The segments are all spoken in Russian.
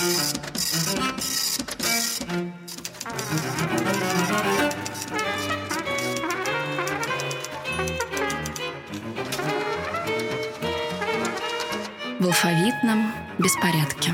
В алфавитном беспорядке.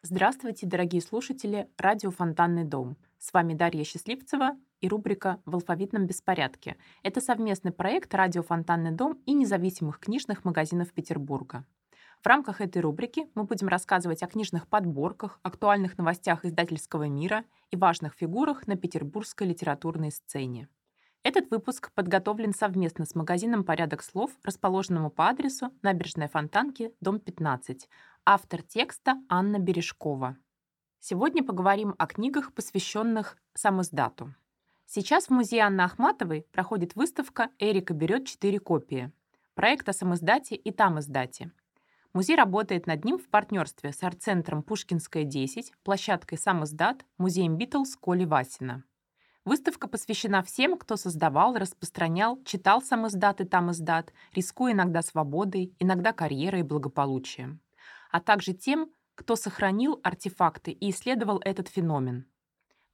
Здравствуйте, дорогие слушатели радио «Фонтанный дом». С вами Дарья Счастливцева и рубрика «В алфавитном беспорядке». Это совместный проект радио «Фонтанный дом» и независимых книжных магазинов Петербурга. В рамках этой рубрики мы будем рассказывать о книжных подборках, актуальных новостях издательского мира и важных фигурах на петербургской литературной сцене. Этот выпуск подготовлен совместно с магазином «Порядок слов», расположенному по адресу Набережная Фонтанки, дом 15. Автор текста Анна Бережкова. Сегодня поговорим о книгах, посвященных самоздату. Сейчас в музее Анны Ахматовой проходит выставка «Эрика берет четыре копии». Проект о самоиздате и там издате. Музей работает над ним в партнерстве с арт-центром Пушкинская, 10, площадкой «Самоздат», музеем Битлз Коли Васина. Выставка посвящена всем, кто создавал, распространял, читал сам издат и там издат, рискуя иногда свободой, иногда карьерой и благополучием. А также тем, кто сохранил артефакты и исследовал этот феномен.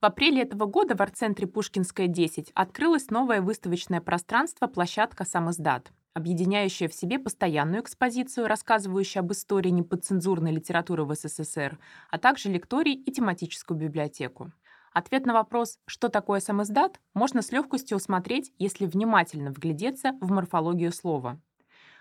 В апреле этого года в арт-центре Пушкинская, 10 открылось новое выставочное пространство «Площадка сам издат», объединяющая в себе постоянную экспозицию, рассказывающую об истории неподцензурной литературы в СССР, а также лекторий и тематическую библиотеку. Ответ на вопрос, что такое самоздат, можно с легкостью усмотреть, если внимательно вглядеться в морфологию слова.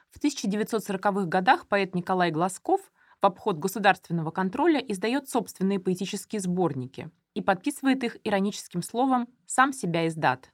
В 1940-х годах поэт Николай Глазков в обход государственного контроля издает собственные поэтические сборники и подписывает их ироническим словом «сам себя издат»,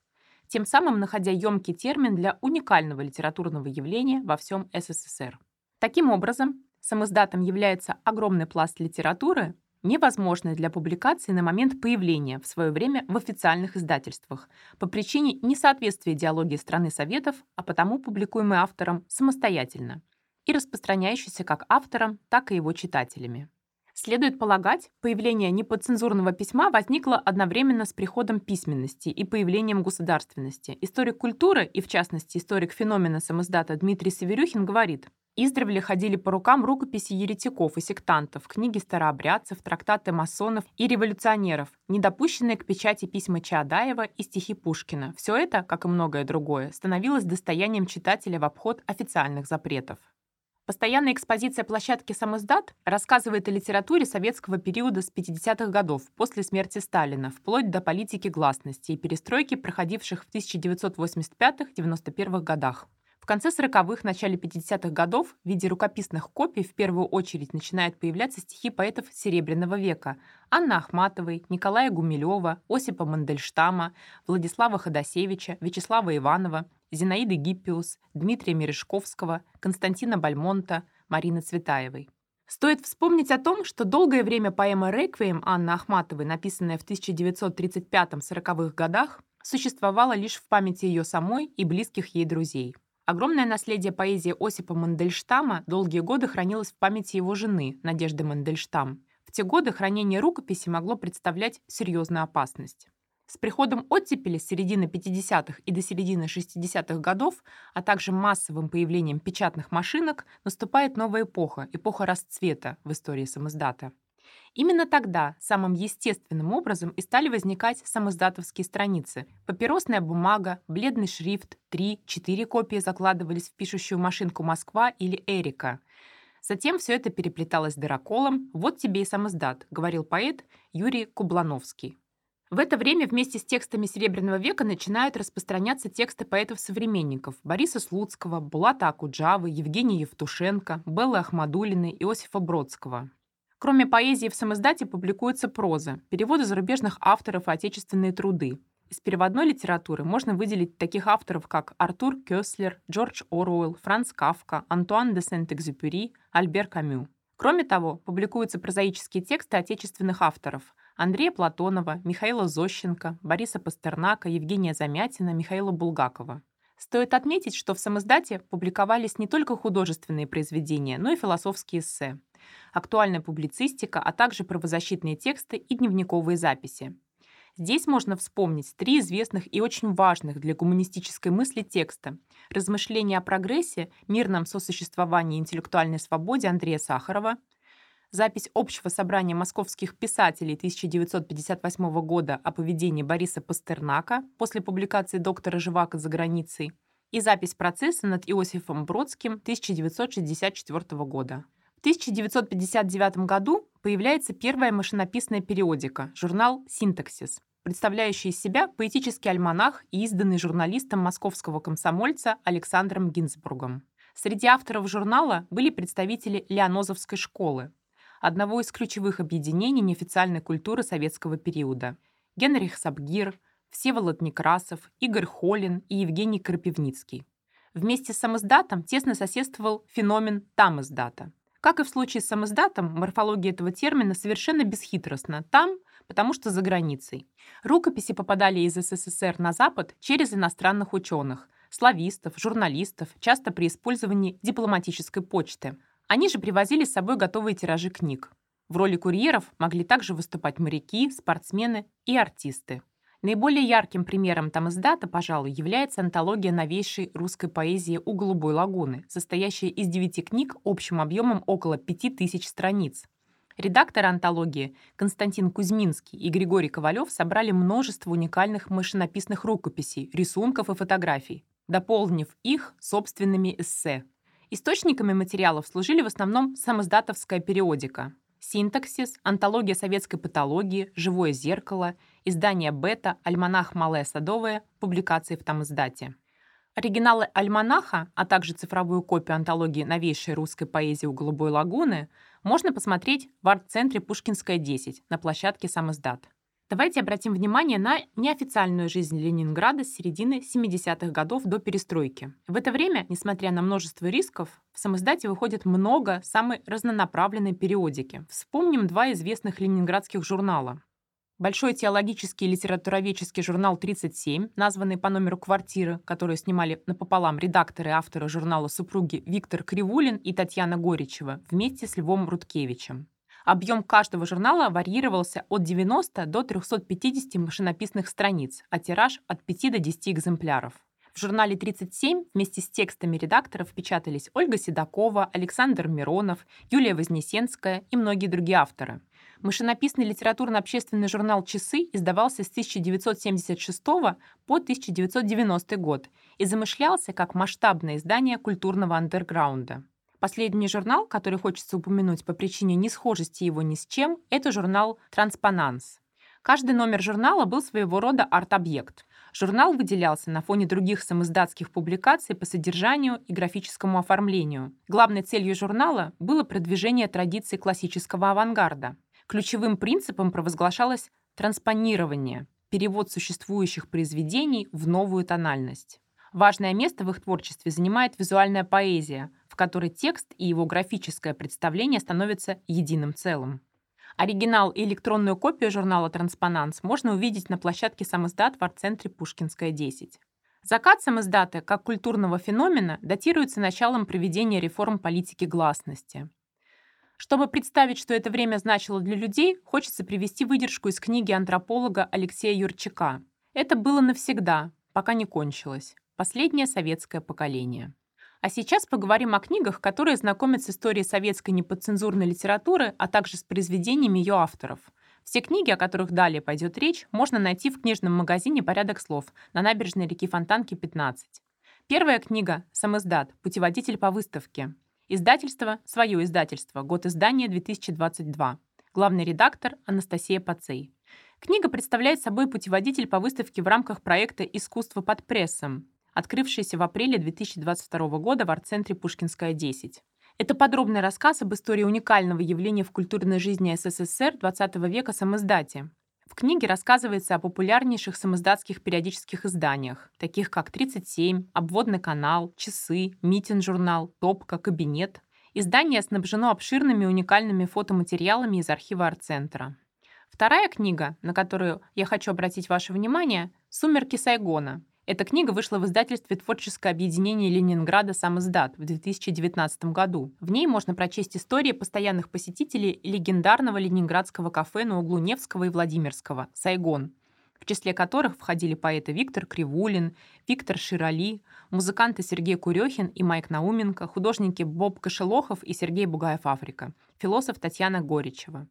тем самым находя емкий термин для уникального литературного явления во всем СССР. Таким образом, самоиздатом является огромный пласт литературы, невозможной для публикации на момент появления в свое время в официальных издательствах по причине несоответствия идеологии страны Советов, а потому публикуемой автором самостоятельно и распространяющийся как автором, так и его читателями. Следует полагать, появление неподцензурного письма возникло одновременно с приходом письменности и появлением государственности. Историк культуры, и в частности историк феномена самоздата Дмитрий Северюхин, говорит, Издревле ходили по рукам рукописи еретиков и сектантов, книги старообрядцев, трактаты масонов и революционеров, недопущенные к печати письма Чаадаева и стихи Пушкина. Все это, как и многое другое, становилось достоянием читателя в обход официальных запретов. Постоянная экспозиция площадки «Самоздат» рассказывает о литературе советского периода с 50-х годов, после смерти Сталина, вплоть до политики гласности и перестройки, проходивших в 1985-91 годах. В конце 40-х, начале 50-х годов в виде рукописных копий в первую очередь начинают появляться стихи поэтов Серебряного века Анны Ахматовой, Николая Гумилева, Осипа Мандельштама, Владислава Ходосевича, Вячеслава Иванова, Зинаиды Гиппиус, Дмитрия Мережковского, Константина Бальмонта, Марины Цветаевой. Стоит вспомнить о том, что долгое время поэма «Реквием» Анны Ахматовой, написанная в 1935-40-х годах, существовала лишь в памяти ее самой и близких ей друзей. Огромное наследие поэзии Осипа Мандельштама долгие годы хранилось в памяти его жены, Надежды Мандельштам. В те годы хранение рукописи могло представлять серьезную опасность. С приходом оттепели с середины 50-х и до середины 60-х годов, а также массовым появлением печатных машинок, наступает новая эпоха, эпоха расцвета в истории самоздата. Именно тогда самым естественным образом и стали возникать самоздатовские страницы. Папиросная бумага, бледный шрифт, три, четыре копии закладывались в пишущую машинку «Москва» или «Эрика». Затем все это переплеталось дыроколом. «Вот тебе и самоздат», — говорил поэт Юрий Кублановский. В это время вместе с текстами Серебряного века начинают распространяться тексты поэтов-современников Бориса Слуцкого, Булата Акуджавы, Евгения Евтушенко, Беллы Ахмадулиной, Иосифа Бродского. Кроме поэзии в самоиздате публикуется проза, переводы зарубежных авторов и отечественные труды. Из переводной литературы можно выделить таких авторов, как Артур Кёслер, Джордж Оруэлл, Франц Кафка, Антуан де Сент-Экзюпери, Альбер Камю. Кроме того, публикуются прозаические тексты отечественных авторов Андрея Платонова, Михаила Зощенко, Бориса Пастернака, Евгения Замятина, Михаила Булгакова. Стоит отметить, что в самоиздате публиковались не только художественные произведения, но и философские эссе актуальная публицистика, а также правозащитные тексты и дневниковые записи. Здесь можно вспомнить три известных и очень важных для гуманистической мысли текста. «Размышления о прогрессе», «Мирном сосуществовании и интеллектуальной свободе» Андрея Сахарова, запись общего собрания московских писателей 1958 года о поведении Бориса Пастернака после публикации доктора Живака за границей и запись процесса над Иосифом Бродским 1964 года. В 1959 году появляется первая машинописная периодика, журнал «Синтаксис», представляющий из себя поэтический альманах и изданный журналистом московского комсомольца Александром Гинзбургом. Среди авторов журнала были представители Леонозовской школы, одного из ключевых объединений неофициальной культуры советского периода. Генрих Сабгир, Всеволод Некрасов, Игорь Холин и Евгений Крапивницкий. Вместе с самоздатом тесно соседствовал феномен тамоздата. Как и в случае с самоздатом, морфология этого термина совершенно бесхитростна. Там, потому что за границей. Рукописи попадали из СССР на Запад через иностранных ученых, славистов, журналистов, часто при использовании дипломатической почты. Они же привозили с собой готовые тиражи книг. В роли курьеров могли также выступать моряки, спортсмены и артисты. Наиболее ярким примером тамиздата, пожалуй, является антология новейшей русской поэзии «У голубой лагуны», состоящая из девяти книг общим объемом около пяти тысяч страниц. Редакторы антологии Константин Кузьминский и Григорий Ковалев собрали множество уникальных машинописных рукописей, рисунков и фотографий, дополнив их собственными эссе. Источниками материалов служили в основном самоздатовская периодика, синтаксис, антология советской патологии, живое зеркало, издание «Бета», альманах «Малая садовая», публикации в там издате. Оригиналы альманаха, а также цифровую копию антологии новейшей русской поэзии у Голубой лагуны можно посмотреть в арт-центре Пушкинская, 10 на площадке «Самоздат». Давайте обратим внимание на неофициальную жизнь Ленинграда с середины 70-х годов до перестройки. В это время, несмотря на множество рисков, в самоздате выходит много самой разнонаправленной периодики. Вспомним два известных ленинградских журнала. Большой теологический и литературоведческий журнал «37», названный по номеру квартиры, которую снимали напополам редакторы и авторы журнала супруги Виктор Кривулин и Татьяна Горичева вместе с Львом Руткевичем. Объем каждого журнала варьировался от 90 до 350 машинописных страниц, а тираж от 5 до 10 экземпляров. В журнале «37» вместе с текстами редакторов печатались Ольга Седокова, Александр Миронов, Юлия Вознесенская и многие другие авторы. Машинописный литературно-общественный журнал «Часы» издавался с 1976 по 1990 год и замышлялся как масштабное издание культурного андерграунда. Последний журнал, который хочется упомянуть по причине несхожести его ни с чем, это журнал «Транспонанс». Каждый номер журнала был своего рода арт-объект. Журнал выделялся на фоне других самоиздатских публикаций по содержанию и графическому оформлению. Главной целью журнала было продвижение традиций классического авангарда. Ключевым принципом провозглашалось транспонирование, перевод существующих произведений в новую тональность. Важное место в их творчестве занимает визуальная поэзия, в которой текст и его графическое представление становятся единым целым. Оригинал и электронную копию журнала «Транспонанс» можно увидеть на площадке самоздат в арт-центре Пушкинская, 10. Закат самоздата как культурного феномена датируется началом проведения реформ политики гласности. Чтобы представить, что это время значило для людей, хочется привести выдержку из книги антрополога Алексея Юрчака. «Это было навсегда, пока не кончилось. Последнее советское поколение». А сейчас поговорим о книгах, которые знакомят с историей советской неподцензурной литературы, а также с произведениями ее авторов. Все книги, о которых далее пойдет речь, можно найти в книжном магазине «Порядок слов» на набережной реки Фонтанки, 15. Первая книга «Самоздат. Путеводитель по выставке». Издательство «Свое издательство». Год издания 2022. Главный редактор Анастасия Пацей. Книга представляет собой путеводитель по выставке в рамках проекта «Искусство под прессом», открывшийся в апреле 2022 года в арт-центре Пушкинская, 10. Это подробный рассказ об истории уникального явления в культурной жизни СССР XX века самоиздате. В книге рассказывается о популярнейших самоиздатских периодических изданиях, таких как «37», «Обводный канал», «Часы», «Митинг-журнал», «Топка», «Кабинет». Издание снабжено обширными уникальными фотоматериалами из архива арт-центра. Вторая книга, на которую я хочу обратить ваше внимание, «Сумерки Сайгона», эта книга вышла в издательстве «Творческое объединение Ленинграда Самоздат» в 2019 году. В ней можно прочесть истории постоянных посетителей легендарного ленинградского кафе на углу Невского и Владимирского «Сайгон». В числе которых входили поэты Виктор Кривулин, Виктор Широли, музыканты Сергей Курехин и Майк Науменко, художники Боб Кошелохов и Сергей Бугаев-Африка, философ Татьяна Горичева.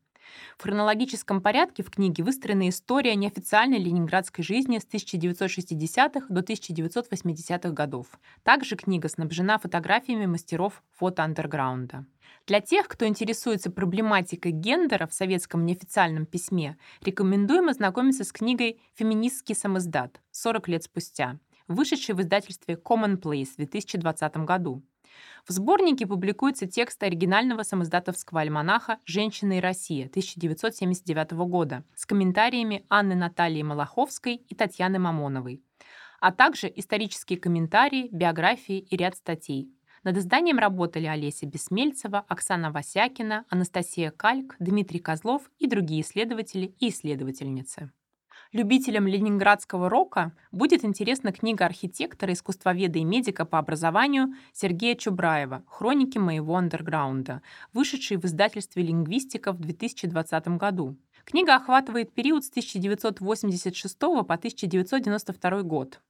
В хронологическом порядке в книге выстроена история неофициальной ленинградской жизни с 1960-х до 1980-х годов. Также книга снабжена фотографиями мастеров фото-андерграунда. Для тех, кто интересуется проблематикой гендера в советском неофициальном письме, рекомендуем ознакомиться с книгой «Феминистский самоздат. 40 лет спустя», вышедшей в издательстве Commonplace в 2020 году. В сборнике публикуется текст оригинального самоздатовского альманаха «Женщина и Россия» 1979 года с комментариями Анны Натальи Малаховской и Татьяны Мамоновой, а также исторические комментарии, биографии и ряд статей. Над изданием работали Олеся Бессмельцева, Оксана Васякина, Анастасия Кальк, Дмитрий Козлов и другие исследователи и исследовательницы. Любителям ленинградского рока будет интересна книга архитектора, искусствоведа и медика по образованию Сергея Чубраева «Хроники моего андерграунда», вышедшей в издательстве «Лингвистика» в 2020 году. Книга охватывает период с 1986 по 1992 год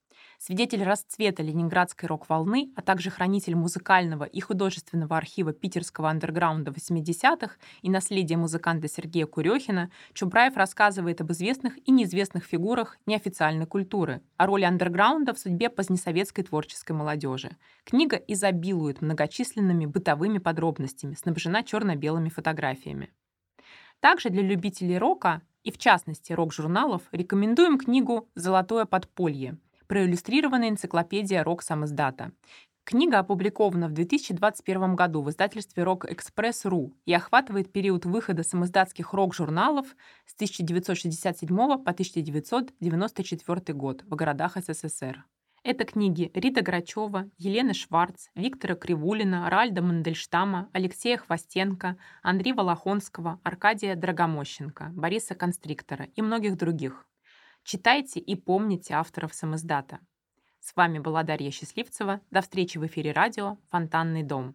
свидетель расцвета ленинградской рок-волны, а также хранитель музыкального и художественного архива питерского андерграунда 80-х и наследия музыканта Сергея Курехина, Чубраев рассказывает об известных и неизвестных фигурах неофициальной культуры, о роли андерграунда в судьбе позднесоветской творческой молодежи. Книга изобилует многочисленными бытовыми подробностями, снабжена черно-белыми фотографиями. Также для любителей рока и в частности рок-журналов рекомендуем книгу «Золотое подполье» проиллюстрированная энциклопедия рок-самоздата. Книга опубликована в 2021 году в издательстве Express.ru и охватывает период выхода самоиздатских рок-журналов с 1967 по 1994 год в городах СССР. Это книги Рита Грачева, Елены Шварц, Виктора Кривулина, Ральда Мандельштама, Алексея Хвостенко, Андрея Волохонского, Аркадия Драгомощенко, Бориса Констриктора и многих других. Читайте и помните авторов самоздата. С вами была Дарья Счастливцева. До встречи в эфире радио «Фонтанный дом».